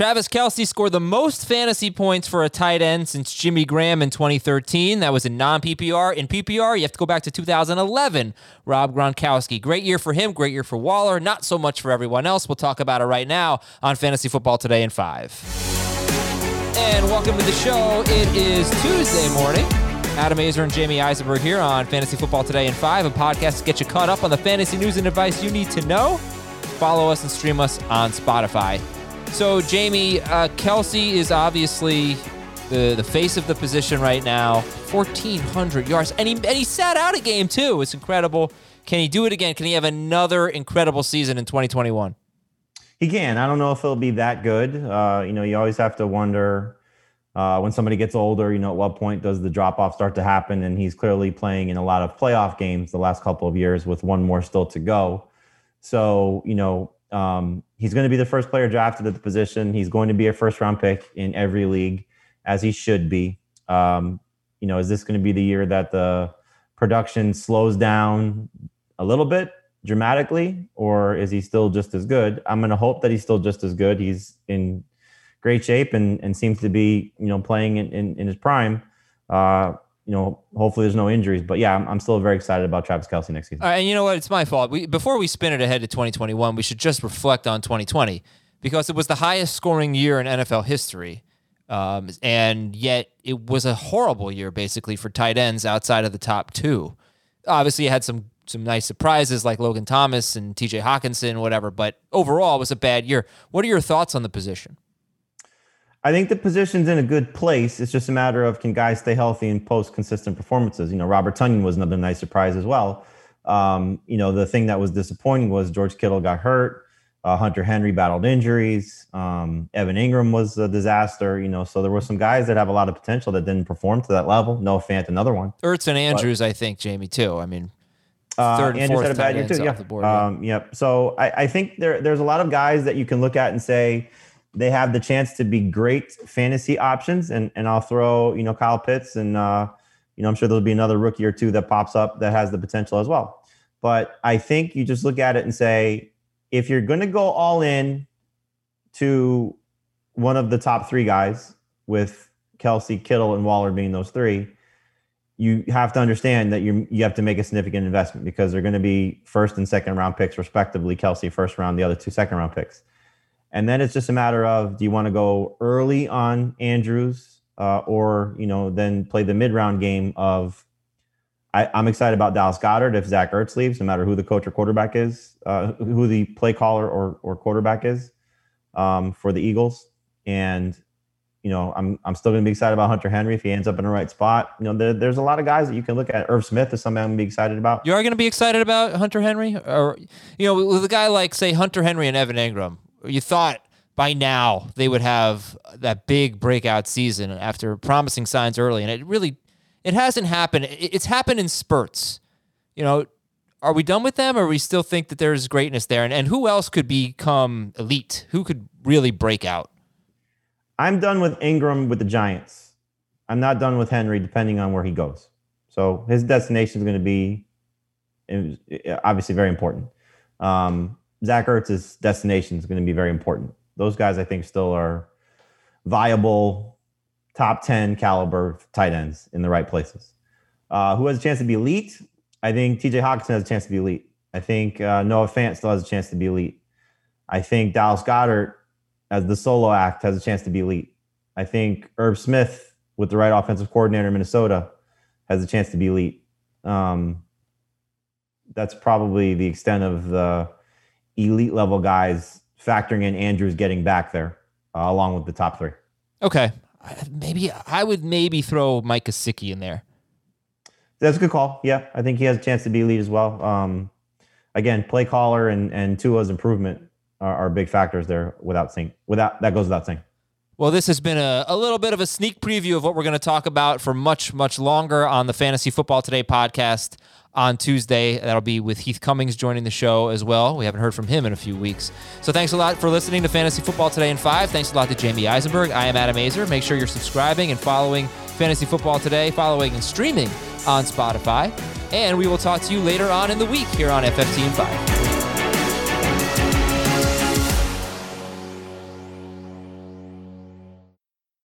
Travis Kelce scored the most fantasy points for a tight end since Jimmy Graham in 2013. That was in non PPR. In PPR, you have to go back to 2011. Rob Gronkowski. Great year for him, great year for Waller. Not so much for everyone else. We'll talk about it right now on Fantasy Football Today in 5. And welcome to the show. It is Tuesday morning. Adam Aizer and Jamey Eisenberg here on Fantasy Football Today in 5, a podcast to get you caught up on the fantasy news and advice you need to know. Follow us and stream us on Spotify. So, Jamey, uh, Kelce is obviously the, the face of the position right now. 1,400 yards. And he, and he sat out a game, too. It's incredible. Can he do it again? Can he have another incredible season in 2021? He can. I don't know if it'll be that good. Uh, you know, you always have to wonder uh, when somebody gets older, you know, at what point does the drop off start to happen? And he's clearly playing in a lot of playoff games the last couple of years with one more still to go. So, you know, um, he's going to be the first player drafted at the position. He's going to be a first round pick in every league, as he should be. Um, you know, is this going to be the year that the production slows down a little bit dramatically, or is he still just as good? I'm going to hope that he's still just as good. He's in great shape and, and seems to be, you know, playing in, in, in his prime. Uh, you know, hopefully there's no injuries. But yeah, I'm, I'm still very excited about Travis Kelce next season. and you know what? It's my fault. We, before we spin it ahead to 2021, we should just reflect on 2020 because it was the highest scoring year in NFL history. Um, and yet it was a horrible year basically for tight ends outside of the top two. Obviously, you had some some nice surprises like Logan Thomas and TJ Hockenson, whatever, but overall it was a bad year. What are your thoughts on the position? I think the position's in a good place. It's just a matter of can guys stay healthy and post consistent performances. You know, Robert Tonyan was another nice surprise as well. Um, you know, the thing that was disappointing was George Kittle got hurt. Uh, Hunter Henry battled injuries. Um, Evan Engram was a disaster. You know, so there were some guys that have a lot of potential that didn't perform to that level. Noah Fant, another one. Ertz and Andrews, but, I think, Jamey too. I mean, uh, third and fourth had a bad year too. Yeah. Board, um, Yep. So I, I think there, there's a lot of guys that you can look at and say they have the chance to be great fantasy options. And and I'll throw you know Kyle Pitts and uh, you know I'm sure there'll be another rookie or two that pops up that has the potential as well. But I think you just look at it and say if you're going to go all in to one of the top three guys with Kelce, Kittle, and Waller being those three, you have to understand that you you have to make a significant investment because they're going to be first and second round picks respectively. Kelce first round, the other two second round picks. And then it's just a matter of do you want to go early on Andrews uh, or, you know, then play the mid round game of I, am excited about Dallas Goedert if Zach Ertz leaves, no matter who the coach or quarterback is, uh, who the play caller or, or quarterback is um, for the Eagles. And, you know, I'm, I'm still going to be excited about Hunter Henry if he ends up in the right spot. You know, there, there's a lot of guys that you can look at. Irv Smith is something I'm going to be excited about. You are going to be excited about Hunter Henry? Or, you know, with a guy like, say, Hunter Henry and Evan Engram, you thought by now they would have that big breakout season after promising signs early, and it really it hasn't happened. It's happened in spurts. You know, are we done with them, or we still think that there's greatness there? And and who else could become elite? Who could really break out? I'm done with Engram with the Giants. I'm not done with Henry, depending on where he goes. So his destination is going to be obviously very important. Um, Zach Ertz's destination is going to be very important. Those guys, I think, still are viable top 10 caliber tight ends in the right places. Uh, who has a chance to be elite? I think TJ Hockenson has a chance to be elite. I think uh, Noah Fant still has a chance to be elite. I think Dallas Goedert, as the solo act, has a chance to be elite. I think Irv Smith, with the right offensive coordinator in Minnesota, has a chance to be elite. Um, that's probably the extent of the elite level guys, factoring in Andrews getting back there uh, along with the top three. Okay, maybe I would maybe throw Mike Gesicki in there. That's a good call. Yeah, I think he has a chance to be elite as well. Um, again, play caller and and Tua's improvement are, are big factors there. Without saying, without that goes without saying. Well, this has been a, a little bit of a sneak preview of what we're going to talk about for much, much longer on the Fantasy Football Today podcast on Tuesday. That'll be with Heath Cummings joining the show as well. We haven't heard from him in a few weeks. So thanks a lot for listening to Fantasy Football Today in 5. Thanks a lot to Jamey Eisenberg. I am Adam Aizer. Make sure you're subscribing and following Fantasy Football Today, following and streaming on Spotify. And we will talk to you later on in the week here on FFT in 5.